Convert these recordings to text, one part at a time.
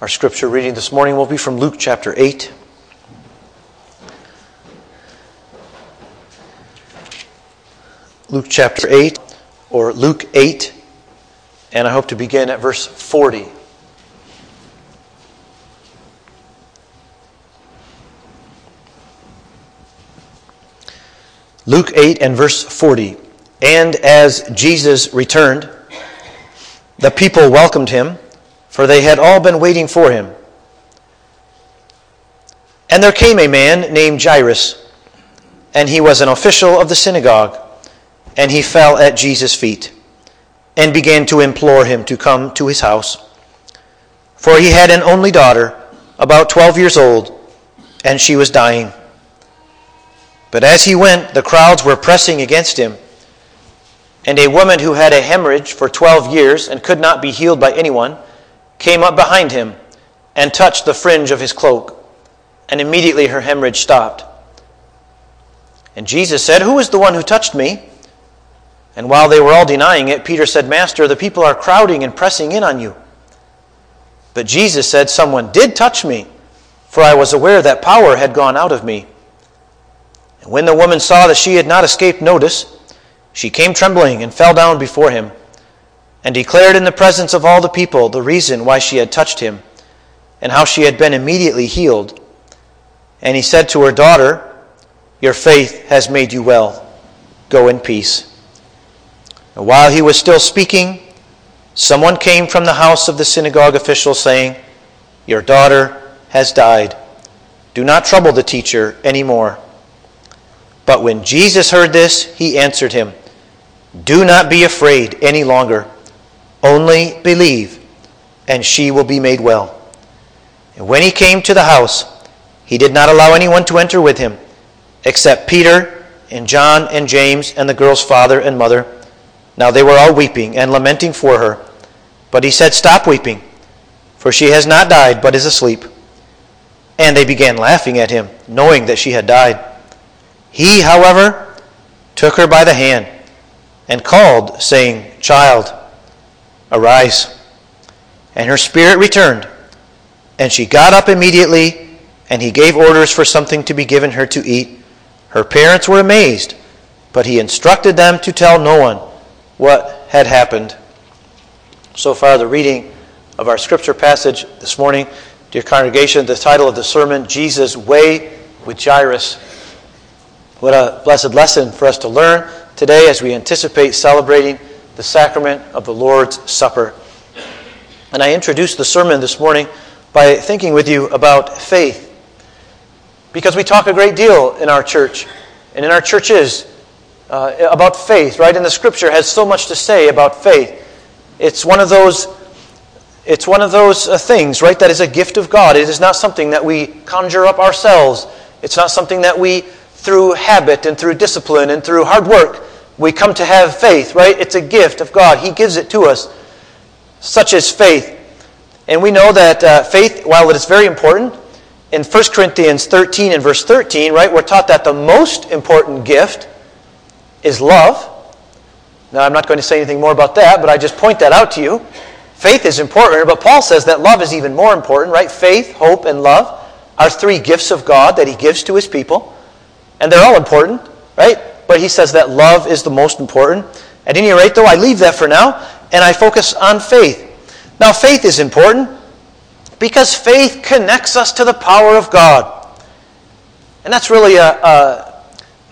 Our scripture reading this morning will be from Luke chapter 8. Luke chapter 8, or Luke 8, and I hope to begin at verse 40. Luke 8 and verse 40. And as Jesus returned, the people welcomed him, for they had all been waiting for him. And there came a man named Jairus, and he was an official of the synagogue and he fell at Jesus' feet and began to implore him to come to his house. For he had an only daughter, about 12 years old, and she was dying. But as he went, the crowds were pressing against him. And a woman who had a hemorrhage for 12 years and could not be healed by anyone came up behind him and touched the fringe of his cloak. And immediately her hemorrhage stopped. And Jesus said, Who is the one who touched me? And while they were all denying it, Peter said, Master, the people are crowding and pressing in on you. But Jesus said, Someone did touch me, for I was aware that power had gone out of me. And when the woman saw that she had not escaped notice, she came trembling and fell down before him, and declared in the presence of all the people the reason why she had touched him, and how she had been immediately healed. And he said to her daughter, Your faith has made you well. Go in peace. And while he was still speaking, someone came from the house of the synagogue official saying, Your daughter has died. Do not trouble the teacher anymore. But when Jesus heard this, he answered him, Do not be afraid any longer. Only believe, and she will be made well. And when he came to the house, he did not allow anyone to enter with him, except Peter and John and James and the girl's father and mother. Now they were all weeping and lamenting for her. But he said, Stop weeping, for she has not died, but is asleep. And they began laughing at him, knowing that she had died. He, however, took her by the hand and called, saying, Child, arise. And her spirit returned, and she got up immediately, and he gave orders for something to be given her to eat. Her parents were amazed, but he instructed them to tell no one what had happened. So far, the reading of our scripture passage this morning, dear congregation, the title of the sermon, Jesus' Way with Jairus. What a blessed lesson for us to learn today as we anticipate celebrating the sacrament of the Lord's Supper. And I introduced the sermon this morning by thinking with you about faith. Because we talk a great deal in our church and in our churches uh, about faith, right? And the scripture has so much to say about faith. It's one of those, it's one of those uh, things, right, that is a gift of God. It is not something that we conjure up ourselves. It's not something that we, through habit and through discipline and through hard work, we come to have faith, right? It's a gift of God. He gives it to us. Such as faith. And we know that uh, faith, while it is very important, in 1 Corinthians 13 and verse 13, right, we're taught that the most important gift is love. Now, I'm not going to say anything more about that, but I just point that out to you. Faith is important, but Paul says that love is even more important, right? Faith, hope, and love are three gifts of God that he gives to his people. And they're all important, right? But he says that love is the most important. At any rate, though, I leave that for now and I focus on faith. Now, faith is important because faith connects us to the power of God. And that's really a, a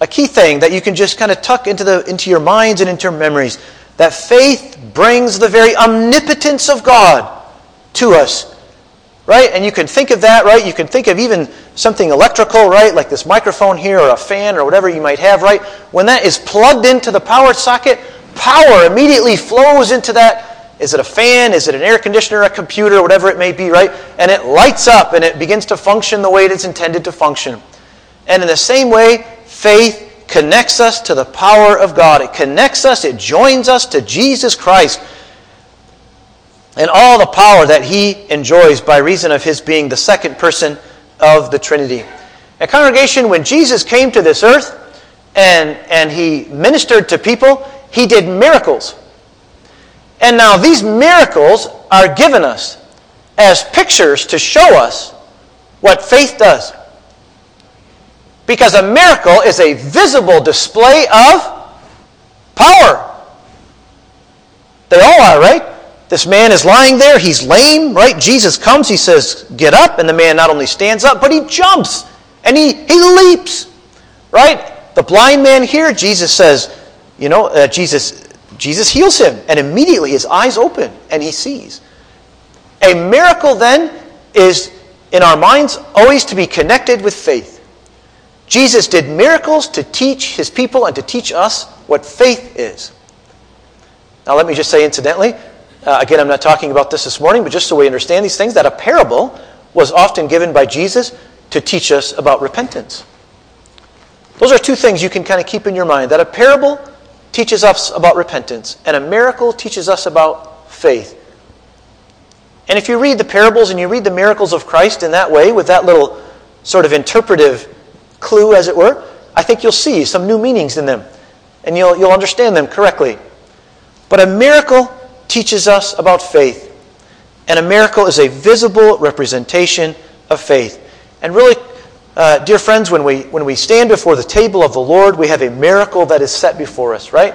a key thing that you can just kind of tuck into, the, into your minds and into your memories that faith brings the very omnipotence of God to us. Right? And you can think of that, right? You can think of even something electrical, right? Like this microphone here or a fan or whatever you might have, right? When that is plugged into the power socket, power immediately flows into that. Is it a fan? Is it an air conditioner, a computer, whatever it may be, right? And it lights up and it begins to function the way it is intended to function. And in the same way, Faith connects us to the power of God. It connects us, it joins us to Jesus Christ and all the power that he enjoys by reason of his being the second person of the Trinity. A congregation, when Jesus came to this earth and, and he ministered to people, he did miracles. And now these miracles are given us as pictures to show us what faith does. Because a miracle is a visible display of power. They all are, right? This man is lying there. He's lame, right? Jesus comes. He says, Get up. And the man not only stands up, but he jumps and he, he leaps, right? The blind man here, Jesus says, You know, uh, Jesus, Jesus heals him. And immediately his eyes open and he sees. A miracle then is, in our minds, always to be connected with faith. Jesus did miracles to teach his people and to teach us what faith is. Now, let me just say, incidentally, uh, again, I'm not talking about this this morning, but just so we understand these things, that a parable was often given by Jesus to teach us about repentance. Those are two things you can kind of keep in your mind that a parable teaches us about repentance, and a miracle teaches us about faith. And if you read the parables and you read the miracles of Christ in that way, with that little sort of interpretive clue, as it were, I think you'll see some new meanings in them, and you'll, you'll understand them correctly. But a miracle teaches us about faith. And a miracle is a visible representation of faith. And really, uh, dear friends, when we, when we stand before the table of the Lord, we have a miracle that is set before us, right?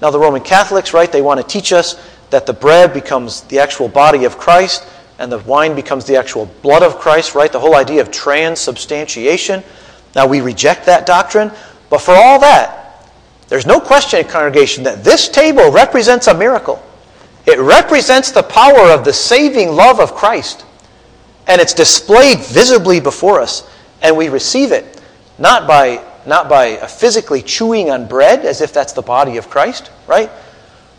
Now, the Roman Catholics, right, they want to teach us that the bread becomes the actual body of Christ and the wine becomes the actual blood of Christ, right? The whole idea of transubstantiation. Now, we reject that doctrine, but for all that, there's no question, in congregation, that this table represents a miracle. It represents the power of the saving love of Christ. And it's displayed visibly before us. And we receive it not by, not by physically chewing on bread as if that's the body of Christ, right?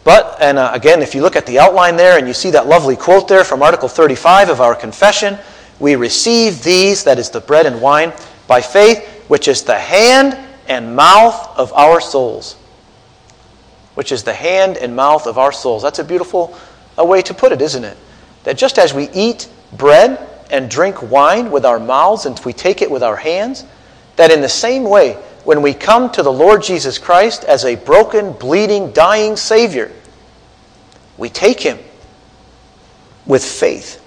But, and uh, again, if you look at the outline there and you see that lovely quote there from Article 35 of our confession, we receive these, that is the bread and wine, by faith, which is the hand and mouth of our souls which is the hand and mouth of our souls. That's a beautiful a way to put it, isn't it? That just as we eat bread and drink wine with our mouths and we take it with our hands, that in the same way, when we come to the Lord Jesus Christ as a broken, bleeding, dying Savior, we take Him with faith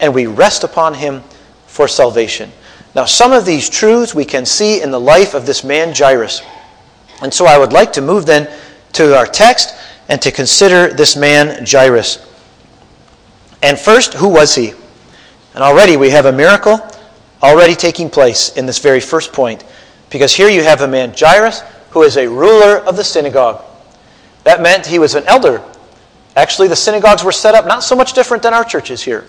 and we rest upon Him for salvation. Now, some of these truths we can see in the life of this man Jairus. And so I would like to move then to our text and to consider this man Jairus. And first, who was he? And already we have a miracle already taking place in this very first point. Because here you have a man, Jairus, who is a ruler of the synagogue. That meant he was an elder. Actually, the synagogues were set up not so much different than our churches here.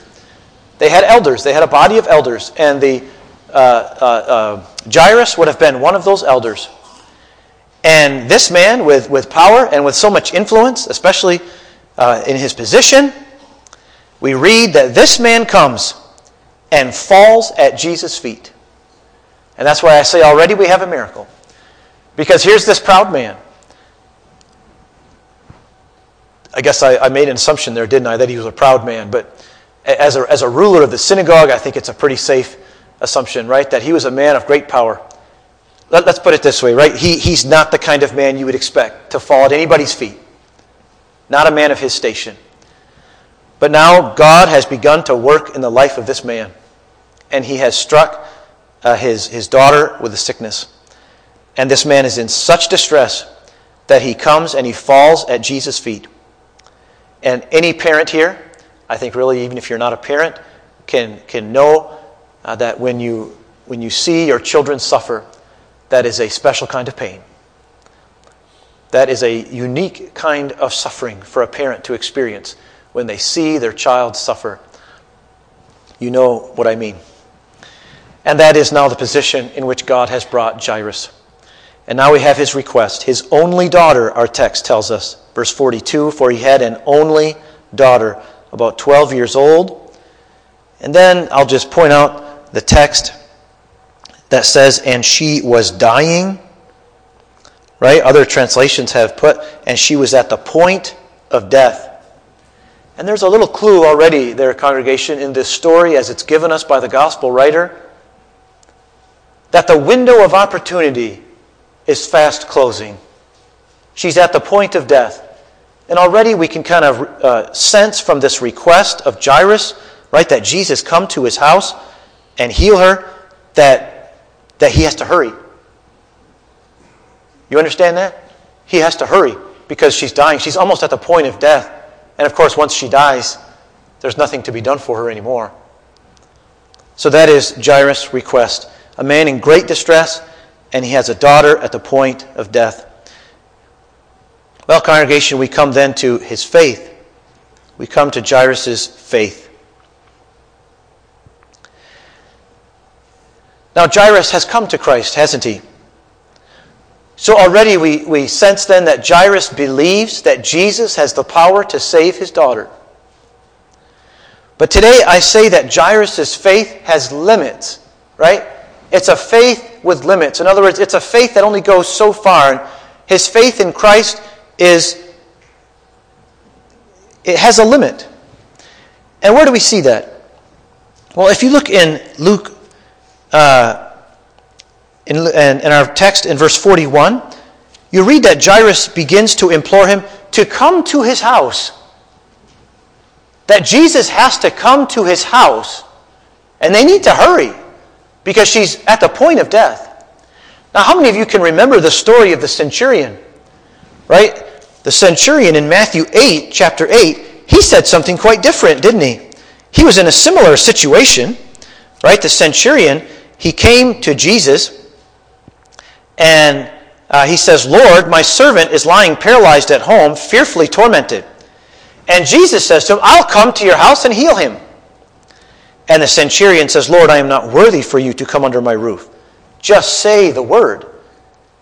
They had elders, they had a body of elders, and the uh, uh, uh, Jairus would have been one of those elders. And this man, with, with power and with so much influence, especially uh, in his position, we read that this man comes and falls at Jesus' feet. And that's why I say already we have a miracle. Because here's this proud man. I guess I, I, made an assumption there, didn't I, that he was a proud man. But as a, as a ruler of the synagogue, I think it's a pretty safe assumption, right? That he was a man of great power. Let, us put it this way, right? He, he's not the kind of man you would expect to fall at anybody's feet, not a man of his station. But now God has begun to work in the life of this man, and he has struck uh, his, his daughter with a sickness. And this man is in such distress that he comes and he falls at Jesus' feet. And any parent here, I think really, even if you're not a parent, can, can know uh, that when you, when you see your children suffer, that is a special kind of pain. That is a unique kind of suffering for a parent to experience when they see their child suffer. You know what I mean. And that is now the position in which God has brought Jairus. And now we have his request. His only daughter, our text tells us, verse 42 For he had an only daughter, about 12 years old. And then I'll just point out the text that says, and she was dying. Right? Other translations have put, and she was at the point of death. And there's a little clue already there, congregation, in this story as it's given us by the gospel writer that the window of opportunity is fast closing. She's at the point of death. And already we can kind of uh, sense from this request of Jairus right, that Jesus come to his house and heal her, that, that he has to hurry. You understand that? He has to hurry because she's dying. She's almost at the point of death. And of course, once she dies, there's nothing to be done for her anymore. So that is Jairus' request. A man in great distress, and he has a daughter at the point of death. Well, congregation, we come then to his faith. We come to Jairus' faith. Now, Jairus has come to Christ, hasn't he? So already we, we sense then that Jairus believes that Jesus has the power to save his daughter. But today I say that Jairus' faith has limits, right? It's a faith with limits. In other words, it's a faith that only goes so far. And His faith in Christ is, it has a limit. And where do we see that? Well, if you look in Luke, uh, in, in our text in verse 41, you read that Jairus begins to implore him to come to his house. That Jesus has to come to his house. And they need to hurry because she's at the point of death. Now, how many of you can remember the story of the centurion? Right? The centurion in Matthew 8, chapter 8, he said something quite different, didn't he? He was in a similar situation, right? The centurion, he came to Jesus and uh, he says, Lord, my servant is lying paralyzed at home, fearfully tormented. And Jesus says to him, I'll come to your house and heal him. And the centurion says, Lord, I am not worthy for you to come under my roof. Just say the word,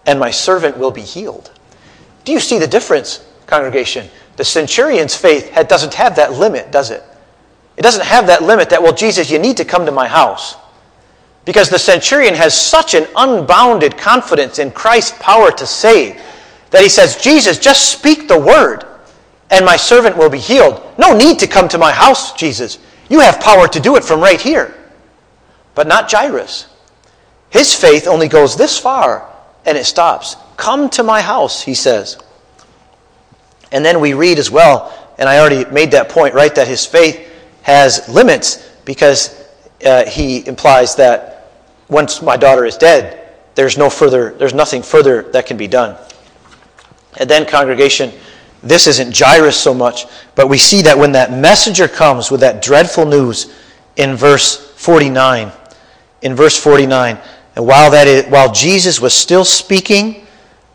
and my servant will be healed. Do you see the difference, congregation? The centurion's faith doesn't have that limit, does it? It doesn't have that limit that, well, Jesus, you need to come to my house. Because the centurion has such an unbounded confidence in Christ's power to save that he says, Jesus, just speak the word and my servant will be healed. No need to come to my house, Jesus. You have power to do it from right here. But not Jairus. His faith only goes this far and it stops. Come to my house, he says. And then we read as well, and I already made that point, right, that his faith has limits because uh, he implies that once my daughter is dead, there's no further, there's nothing further that can be done. And then, congregation, this isn't Jairus so much, but we see that when that messenger comes with that dreadful news in verse 49, in verse 49, and while, that is, while Jesus was still speaking,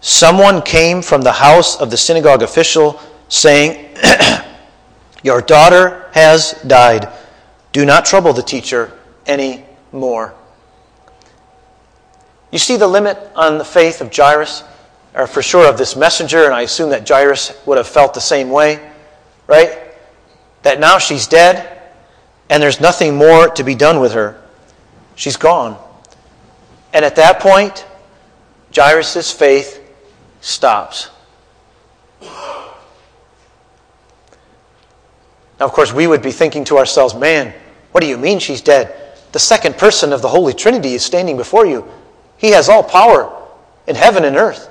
someone came from the house of the synagogue official saying, Your daughter has died. Do not trouble the teacher any more. You see the limit on the faith of Jairus? or for sure of this messenger, and I assume that Jairus would have felt the same way, right? That now she's dead, and there's nothing more to be done with her. She's gone. And at that point, Jairus' faith stops. Now, of course, we would be thinking to ourselves, man, what do you mean she's dead? The second person of the Holy Trinity is standing before you. He has all power in heaven and earth.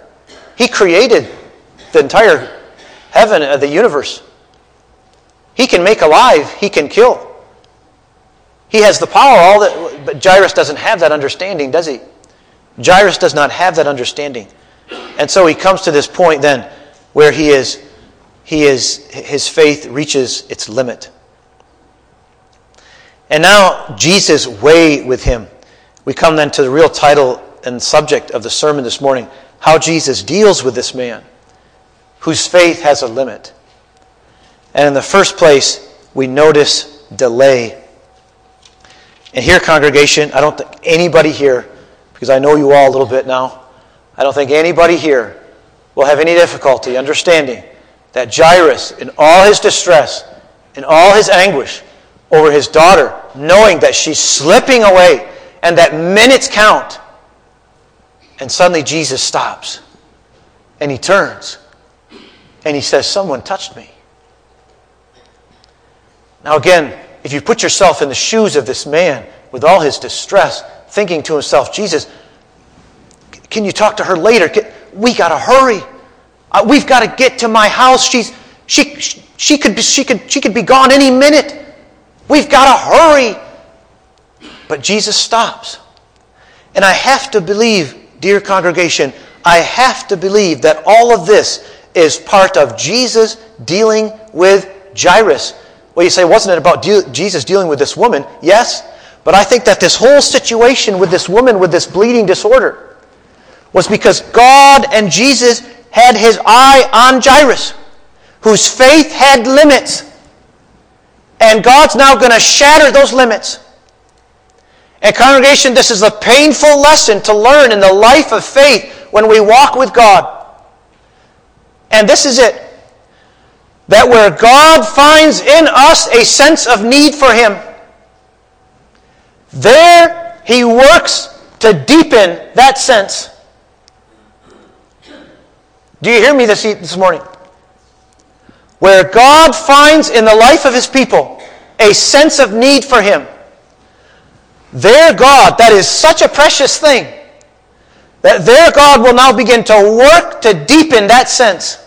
He created the entire heaven, uh, the universe. He can make alive, he can kill. He has the power, all that, but Jairus doesn't have that understanding, does he? Jairus does not have that understanding. And so he comes to this point then where he is, he is, his faith reaches its limit. And now Jesus way with him. We come then to the real title and subject of the sermon this morning how Jesus deals with this man whose faith has a limit. And in the first place, we notice delay. And here, congregation, I don't think anybody here, because I know you all a little bit now, I don't think anybody here will have any difficulty understanding that Jairus, in all his distress, in all his anguish over his daughter, knowing that she's slipping away and that minutes count, and suddenly Jesus stops and he turns and he says, Someone touched me. Now, again, if you put yourself in the shoes of this man with all his distress, thinking to himself, Jesus, can you talk to her later? We got to hurry. Uh, we've got to get to my house. She's, she, she, could be, she, could, she could be gone any minute. We've got to hurry. But Jesus stops. And I have to believe, dear congregation, I have to believe that all of this is part of Jesus dealing with Jairus. Well, you say, wasn't it about Jesus dealing with this woman? Yes, but I think that this whole situation with this woman with this bleeding disorder was because God and Jesus had his eye on Jairus, whose faith had limits. And God's now going to shatter those limits. And, congregation, this is a painful lesson to learn in the life of faith when we walk with God. And this is it that where God finds in us a sense of need for Him, there He works to deepen that sense. Do you hear me this, this morning? Where God finds in the life of His people a sense of need for Him, their God, that is such a precious thing, that their God will now begin to work to deepen that sense.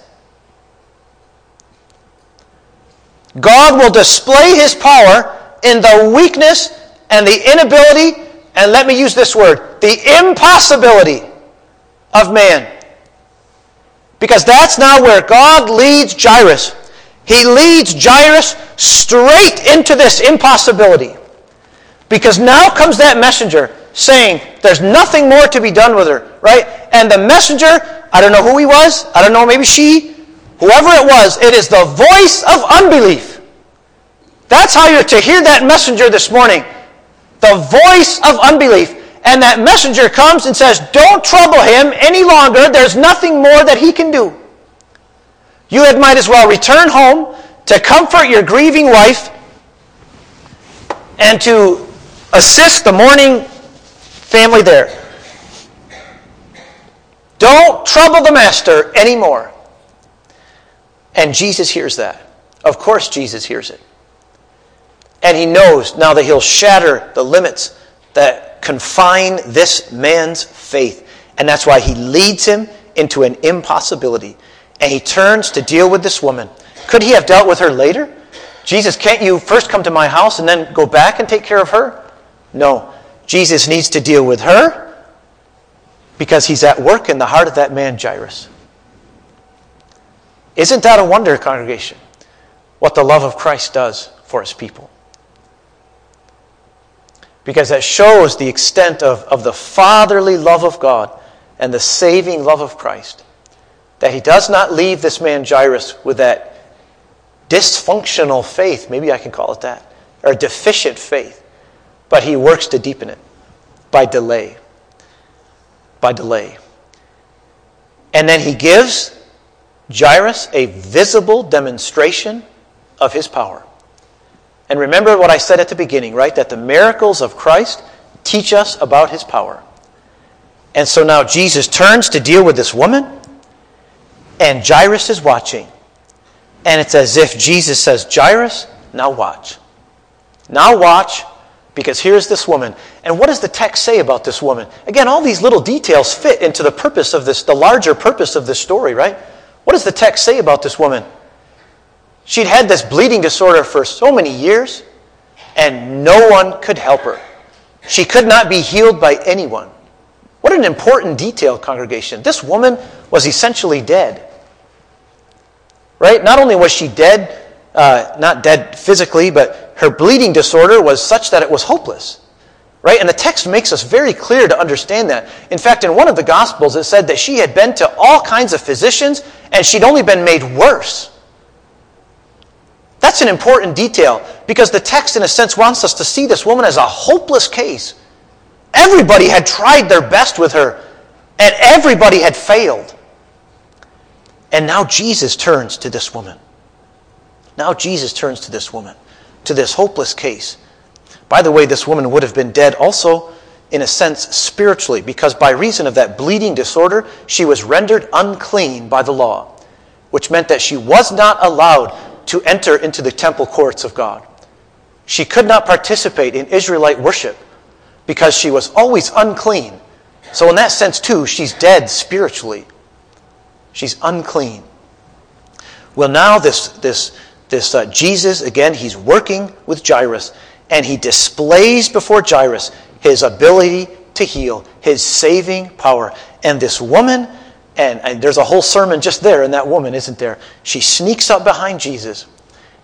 God will display his power in the weakness and the inability, and let me use this word, the impossibility of man. Because that's now where God leads Jairus. He leads Jairus straight into this impossibility. Because now comes that messenger saying, There's nothing more to be done with her, right? And the messenger, I don't know who he was, I don't know, maybe she, Whoever it was, it is the voice of unbelief. That's how you're to hear that messenger this morning. The voice of unbelief. And that messenger comes and says, Don't trouble him any longer. There's nothing more that he can do. You had might as well return home to comfort your grieving wife and to assist the mourning family there. Don't trouble the master anymore. And Jesus hears that. Of course, Jesus hears it. And he knows now that he'll shatter the limits that confine this man's faith. And that's why he leads him into an impossibility. And he turns to deal with this woman. Could he have dealt with her later? Jesus, can't you first come to my house and then go back and take care of her? No. Jesus needs to deal with her because he's at work in the heart of that man, Jairus. Isn't that a wonder, congregation? What the love of Christ does for his people. Because that shows the extent of, of the fatherly love of God and the saving love of Christ. That he does not leave this man Jairus with that dysfunctional faith, maybe I can call it that, or deficient faith, but he works to deepen it by delay. By delay. And then he gives Jairus a visible demonstration of his power. And remember what I said at the beginning, right? That the miracles of Christ teach us about his power. And so now Jesus turns to deal with this woman, and Jairus is watching. And it's as if Jesus says, Jairus, now watch. Now watch, because here's this woman. And what does the text say about this woman? Again, all these little details fit into the purpose of this, the larger purpose of this story, right? What does the text say about this woman? She'd had this bleeding disorder for so many years, and no one could help her. She could not be healed by anyone. What an important detail, congregation. This woman was essentially dead. Right? Not only was she dead, uh, not dead physically, but her bleeding disorder was such that it was hopeless. Right? And the text makes us very clear to understand that. In fact, in one of the Gospels, it said that she had been to all kinds of physicians and she'd only been made worse. That's an important detail because the text, in a sense, wants us to see this woman as a hopeless case. Everybody had tried their best with her, and everybody had failed. And now Jesus turns to this woman. Now Jesus turns to this woman, to this hopeless case. By the way, this woman would have been dead also, in a sense, spiritually, because by reason of that bleeding disorder, she was rendered unclean by the law, which meant that she was not allowed to enter into the temple courts of God. She could not participate in Israelite worship because she was always unclean. So, in that sense, too, she's dead spiritually. She's unclean. Well, now this, this, this uh, Jesus, again, he's working with Jairus, and he displays before Jairus his ability to heal, his saving power. And this woman, and, and there's a whole sermon just there in that woman, isn't there? She sneaks up behind Jesus.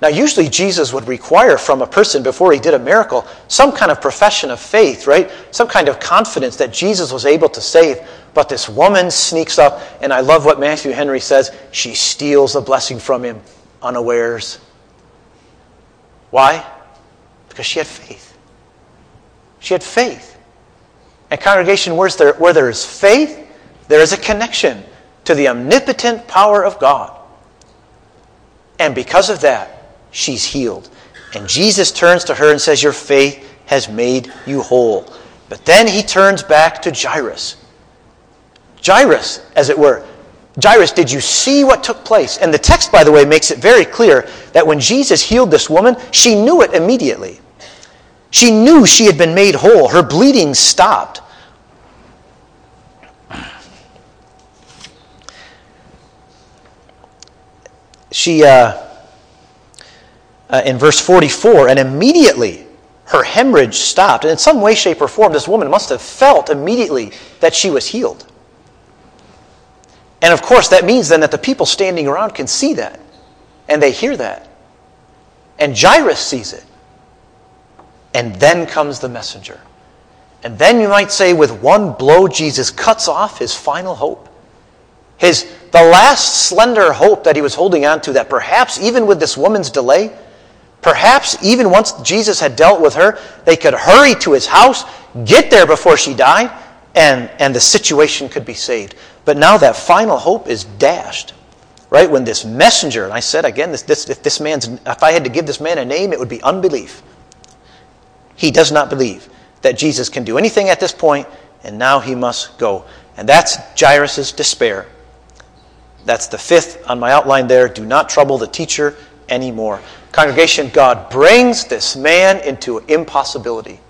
Now, usually Jesus would require from a person before he did a miracle some kind of profession of faith, right? Some kind of confidence that Jesus was able to save. But this woman sneaks up, and I love what Matthew Henry says she steals the blessing from him unawares. Why? Because she had faith. She had faith. And congregation, where's there, where there is faith, there is a connection to the omnipotent power of God. And because of that, she's healed. And Jesus turns to her and says, Your faith has made you whole. But then he turns back to Jairus. Jairus, as it were, Jairus, did you see what took place? And the text, by the way, makes it very clear that when Jesus healed this woman, she knew it immediately. She knew she had been made whole. Her bleeding stopped. She, uh, uh, in verse 44, and immediately her hemorrhage stopped. And in some way, shape, or form, this woman must have felt immediately that she was healed. And of course, that means then that the people standing around can see that and they hear that. And Jairus sees it. And then comes the messenger. And then you might say, with one blow, Jesus cuts off his final hope. His, the last slender hope that he was holding on to, that perhaps even with this woman's delay, perhaps even once Jesus had dealt with her, they could hurry to his house, get there before she died, and, and the situation could be saved. But now that final hope is dashed. Right? When this messenger, and I said again, this, this, if this man's if I had to give this man a name, it would be unbelief. He does not believe that Jesus can do anything at this point, and now he must go. And that's Jairus' despair. That's the fifth on my outline there. Do not trouble the teacher anymore. Congregation, God brings this man into impossibility.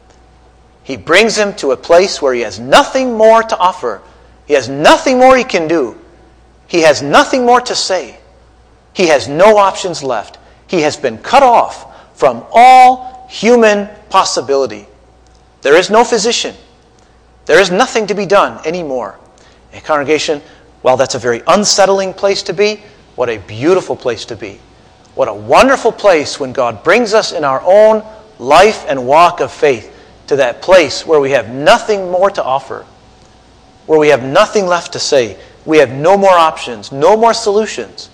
He brings him to a place where he has nothing more to offer he has nothing more he can do. He has nothing more to say. He has no options left. He has been cut off from all human possibility. There is no physician. There is nothing to be done anymore. A congregation, well, that's a very unsettling place to be. What a beautiful place to be. What a wonderful place when God brings us in our own life and walk of faith to that place where we have nothing more to offer where we have nothing left to say. We have no more options, no more solutions.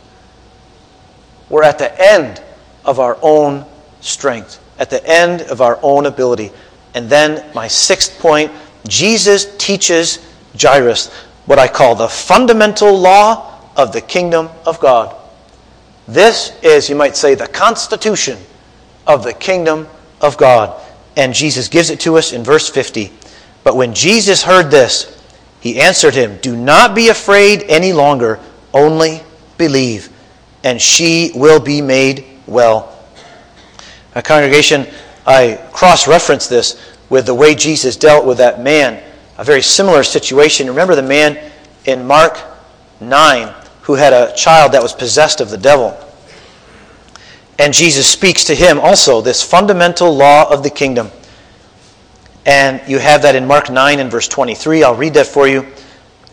We're at the end of our own strength, at the end of our own ability. And then, my sixth point Jesus teaches Jairus what I call the fundamental law of the kingdom of God. This is, you might say, the constitution of the kingdom of God. And Jesus gives it to us in verse 50. But when Jesus heard this, he answered him, Do not be afraid any longer, only believe, and she will be made well. My congregation, I cross reference this with the way Jesus dealt with that man, a very similar situation. Remember the man in Mark 9 who had a child that was possessed of the devil. And Jesus speaks to him also this fundamental law of the kingdom. And you have that in Mark 9 and verse 23. I'll read that for you.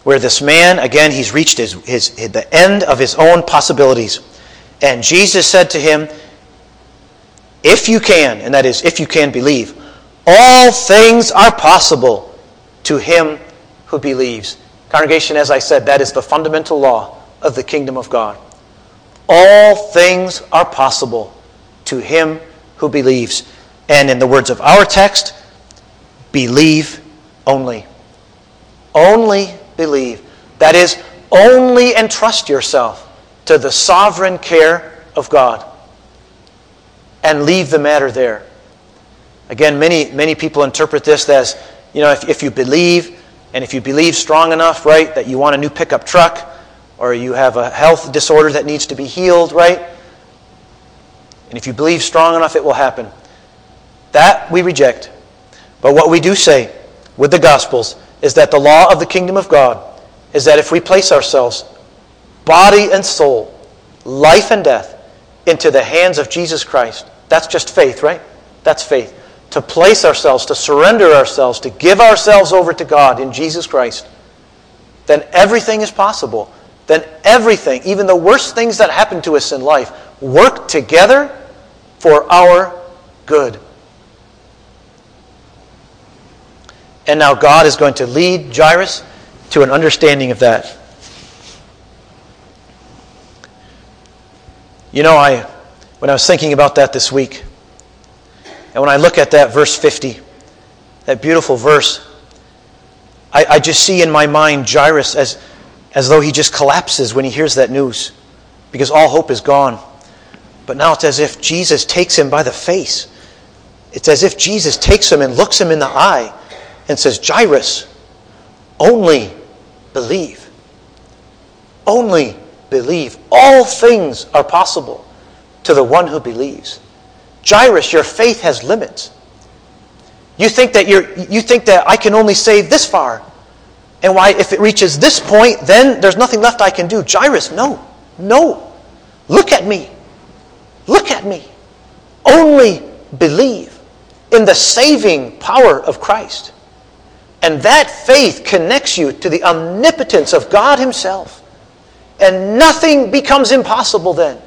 Where this man, again, he's reached his, his, the end of his own possibilities. And Jesus said to him, If you can, and that is, if you can believe, all things are possible to him who believes. Congregation, as I said, that is the fundamental law of the kingdom of God. All things are possible to him who believes. And in the words of our text, Believe only. Only believe. That is, only entrust yourself to the sovereign care of God and leave the matter there. Again, many, many people interpret this as, you know, if, if you believe, and if you believe strong enough, right, that you want a new pickup truck, or you have a health disorder that needs to be healed, right? And if you believe strong enough, it will happen. That we reject. But what we do say with the Gospels is that the law of the kingdom of God is that if we place ourselves, body and soul, life and death, into the hands of Jesus Christ. That's just faith, right? That's faith. To place ourselves, to surrender ourselves, to give ourselves over to God in Jesus Christ, then everything is possible. Then everything, even the worst things that happen to us in life, work together for our good. And now God is going to lead Jairus to an understanding of that. You know, I when I was thinking about that this week, and when I look at that verse 50, that beautiful verse, I, I just see in my mind Jairus as, as though he just collapses when he hears that news because all hope is gone. But now it's as if Jesus takes him by the face. It's as if Jesus takes him and looks him in the eye and says, Jairus, only believe. Only believe. All things are possible to the one who believes. Jairus, your faith has limits. You think that you're, you think that I can only save this far. And why, if it reaches this point, then there's nothing left I can do. Jairus, no, no. Look at me. Look at me. Only believe in the saving power of Christ. And that faith connects you to the omnipotence of God Himself. And nothing becomes impossible then.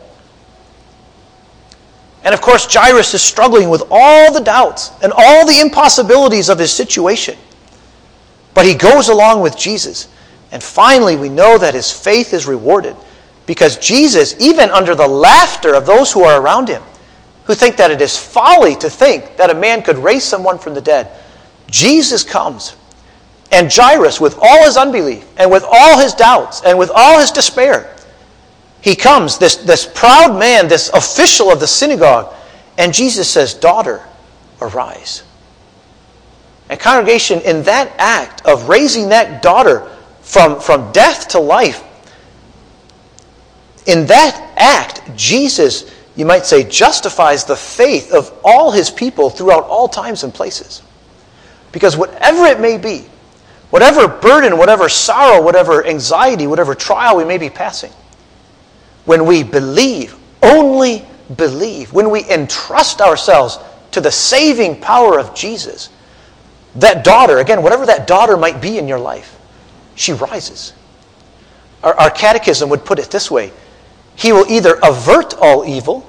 And of course, Jairus is struggling with all the doubts and all the impossibilities of his situation. But he goes along with Jesus. And finally, we know that his faith is rewarded because Jesus, even under the laughter of those who are around him, who think that it is folly to think that a man could raise someone from the dead, Jesus comes. And Jairus, with all his unbelief and with all his doubts and with all his despair, he comes, this, this proud man, this official of the synagogue, and Jesus says, Daughter, arise. And, congregation, in that act of raising that daughter from, from death to life, in that act, Jesus, you might say, justifies the faith of all his people throughout all times and places. Because whatever it may be, whatever burden, whatever sorrow, whatever anxiety, whatever trial we may be passing, when we believe, only believe, when we entrust ourselves to the saving power of Jesus, that daughter, again, whatever that daughter might be in your life, she rises. Our, our catechism would put it this way He will either avert all evil,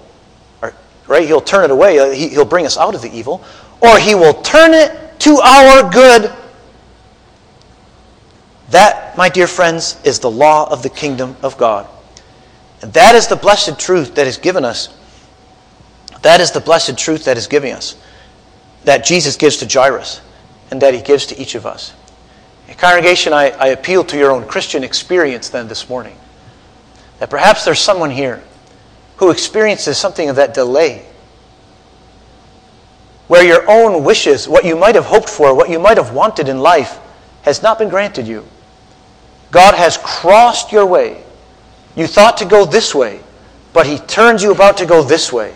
or, right? He'll turn it away, uh, he, he'll bring us out of the evil, or he will turn it to our good. That, my dear friends, is the law of the kingdom of God. And that is the blessed truth that is given us. That is the blessed truth that is giving us. That Jesus gives to Jairus and that he gives to each of us. Congregation, I, I appeal to your own Christian experience then this morning. That perhaps there's someone here who experiences something of that delay. Where your own wishes, what you might have hoped for, what you might have wanted in life, has not been granted you. God has crossed your way you thought to go this way, but He turns you about to go this way.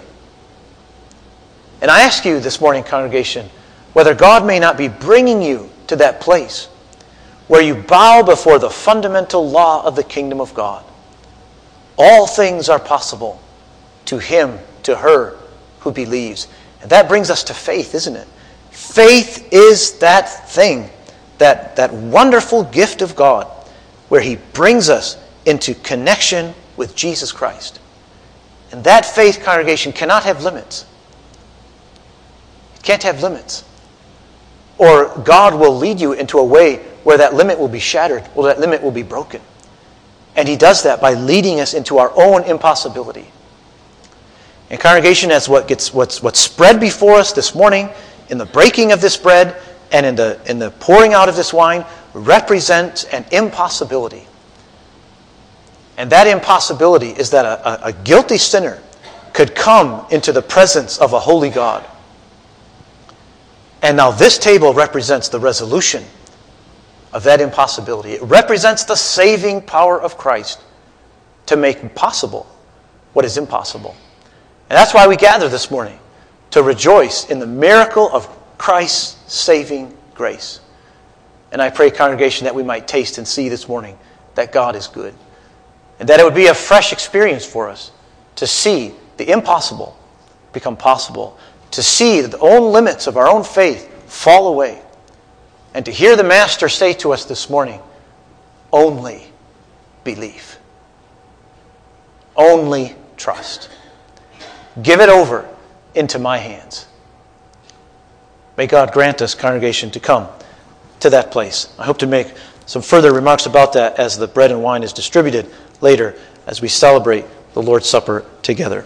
And I ask you this morning, congregation, whether God may not be bringing you to that place where you bow before the fundamental law of the kingdom of God. All things are possible to him, to her who believes. And that brings us to faith, isn't it? Faith is that thing, that, that wonderful gift of God, where he brings us into connection with Jesus Christ. And that faith congregation cannot have limits. It can't have limits. Or God will lead you into a way where that limit will be shattered, or that limit will be broken. And He does that by leading us into our own impossibility. And congregation, as what gets what's what's spread before us this morning in the breaking of this bread and in the in the pouring out of this wine represents an impossibility. And that impossibility is that a, a, a guilty sinner could come into the presence of a holy God. And now this table represents the resolution of that impossibility. It represents the saving power of Christ to make possible what is impossible. And that's why we gather this morning to rejoice in the miracle of Christ's saving grace. And I pray, congregation, that we might taste and see this morning that God is good. And that it would be a fresh experience for us to see the impossible become possible, to see the own limits of our own faith fall away, and to hear the Master say to us this morning, only believe. Only trust. Give it over into my hands. May God grant us, congregation, to come to that place. I hope to make some further remarks about that as the bread and wine is distributed later as we celebrate the Lord's Supper together.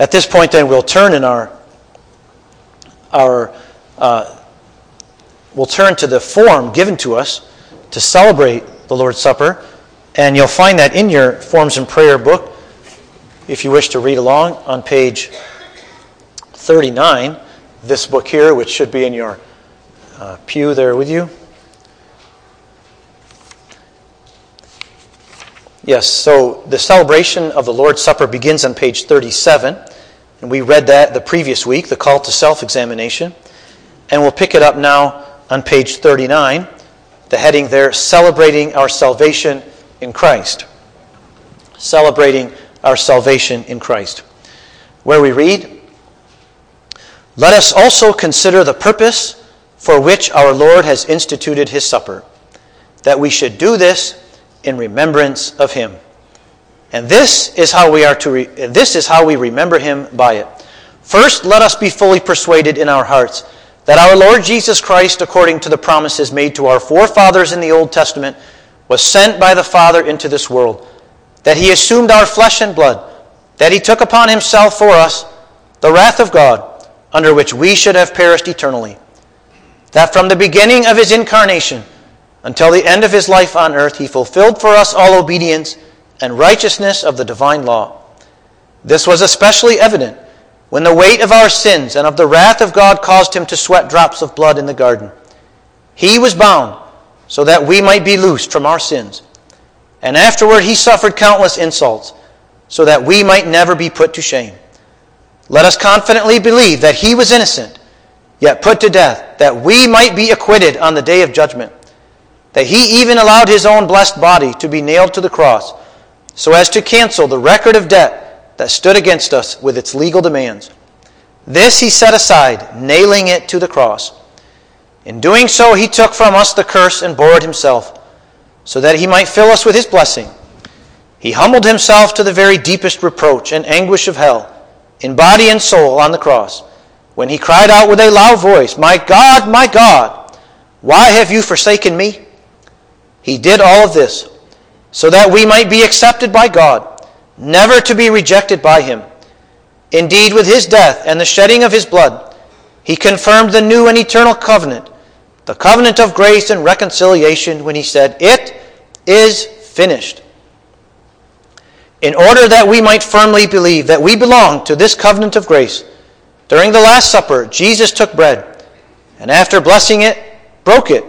At this point, then, we'll turn in our, our uh, we'll turn to the form given to us to celebrate the Lord's Supper, and you'll find that in your Forms and Prayer book, if you wish to read along, on page 39, this book here, which should be in your uh, pew there with you. Yes, so the celebration of the Lord's Supper begins on page 37. And we read that the previous week, the call to self examination. And we'll pick it up now on page 39, the heading there, Celebrating Our Salvation in Christ. Celebrating Our Salvation in Christ. Where we read, Let us also consider the purpose for which our Lord has instituted his supper, that we should do this in remembrance of him. And this is how we are to re- this is how we remember him by it. First, let us be fully persuaded in our hearts that our Lord Jesus Christ, according to the promises made to our forefathers in the Old Testament, was sent by the Father into this world, that he assumed our flesh and blood, that he took upon himself for us the wrath of God, under which we should have perished eternally. That from the beginning of his incarnation, until the end of his life on earth, he fulfilled for us all obedience and righteousness of the divine law. This was especially evident when the weight of our sins and of the wrath of God caused him to sweat drops of blood in the garden. He was bound so that we might be loosed from our sins. And afterward he suffered countless insults so that we might never be put to shame. Let us confidently believe that he was innocent, yet put to death, that we might be acquitted on the day of judgment that he even allowed his own blessed body to be nailed to the cross so as to cancel the record of debt that stood against us with its legal demands. This he set aside, nailing it to the cross. In doing so, he took from us the curse and bore it himself, so that he might fill us with his blessing. He humbled himself to the very deepest reproach and anguish of hell, in body and soul, on the cross, when he cried out with a loud voice, My God, my God, why have you forsaken me? He did all of this so that we might be accepted by God, never to be rejected by Him. Indeed, with His death and the shedding of His blood, He confirmed the new and eternal covenant, the covenant of grace and reconciliation, when He said, It is finished. In order that we might firmly believe that we belong to this covenant of grace, during the Last Supper, Jesus took bread, and after blessing it, broke it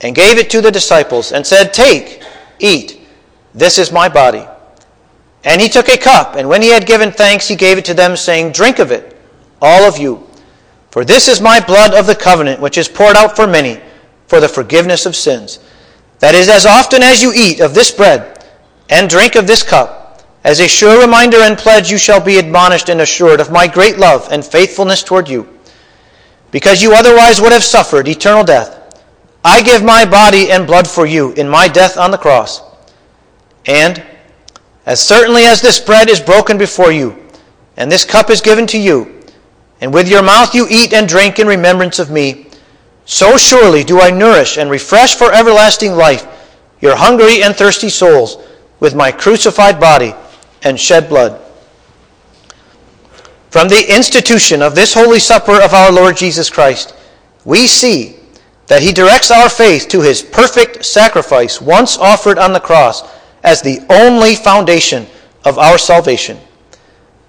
and gave it to the disciples and said, Take, eat, this is my body. And he took a cup, and when he had given thanks, he gave it to them, saying, Drink of it, all of you. For this is my blood of the covenant, which is poured out for many for the forgiveness of sins. That is, as often as you eat of this bread and drink of this cup, as a sure reminder and pledge, you shall be admonished and assured of my great love and faithfulness toward you. Because you otherwise would have suffered eternal death I give my body and blood for you in my death on the cross. And as certainly as this bread is broken before you, and this cup is given to you, and with your mouth you eat and drink in remembrance of me, so surely do I nourish and refresh for everlasting life your hungry and thirsty souls with my crucified body and shed blood. From the institution of this holy supper of our Lord Jesus Christ, we see that he directs our faith to his perfect sacrifice once offered on the cross as the only foundation of our salvation.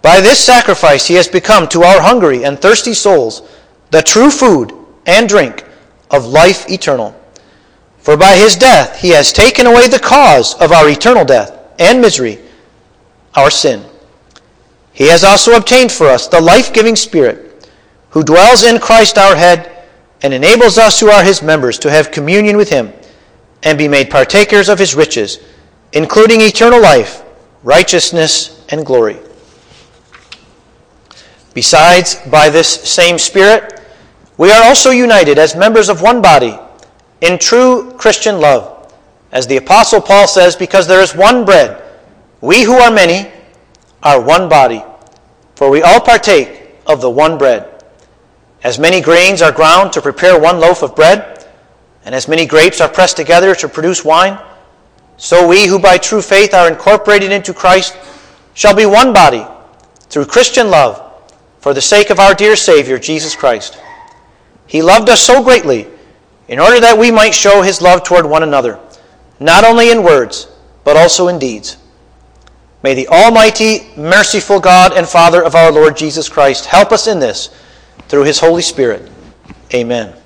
By this sacrifice, he has become to our hungry and thirsty souls the true food and drink of life eternal. For by his death, he has taken away the cause of our eternal death and misery, our sin. He has also obtained for us the life giving Spirit, who dwells in Christ our head and enables us who are his members to have communion with him and be made partakers of his riches, including eternal life, righteousness, and glory. Besides, by this same Spirit, we are also united as members of one body in true Christian love. As the Apostle Paul says, because there is one bread, we who are many are one body, for we all partake of the one bread. As many grains are ground to prepare one loaf of bread, and as many grapes are pressed together to produce wine, so we who by true faith are incorporated into Christ shall be one body through Christian love for the sake of our dear Savior, Jesus Christ. He loved us so greatly in order that we might show his love toward one another, not only in words, but also in deeds. May the Almighty, merciful God and Father of our Lord Jesus Christ help us in this through his Holy Spirit. Amen.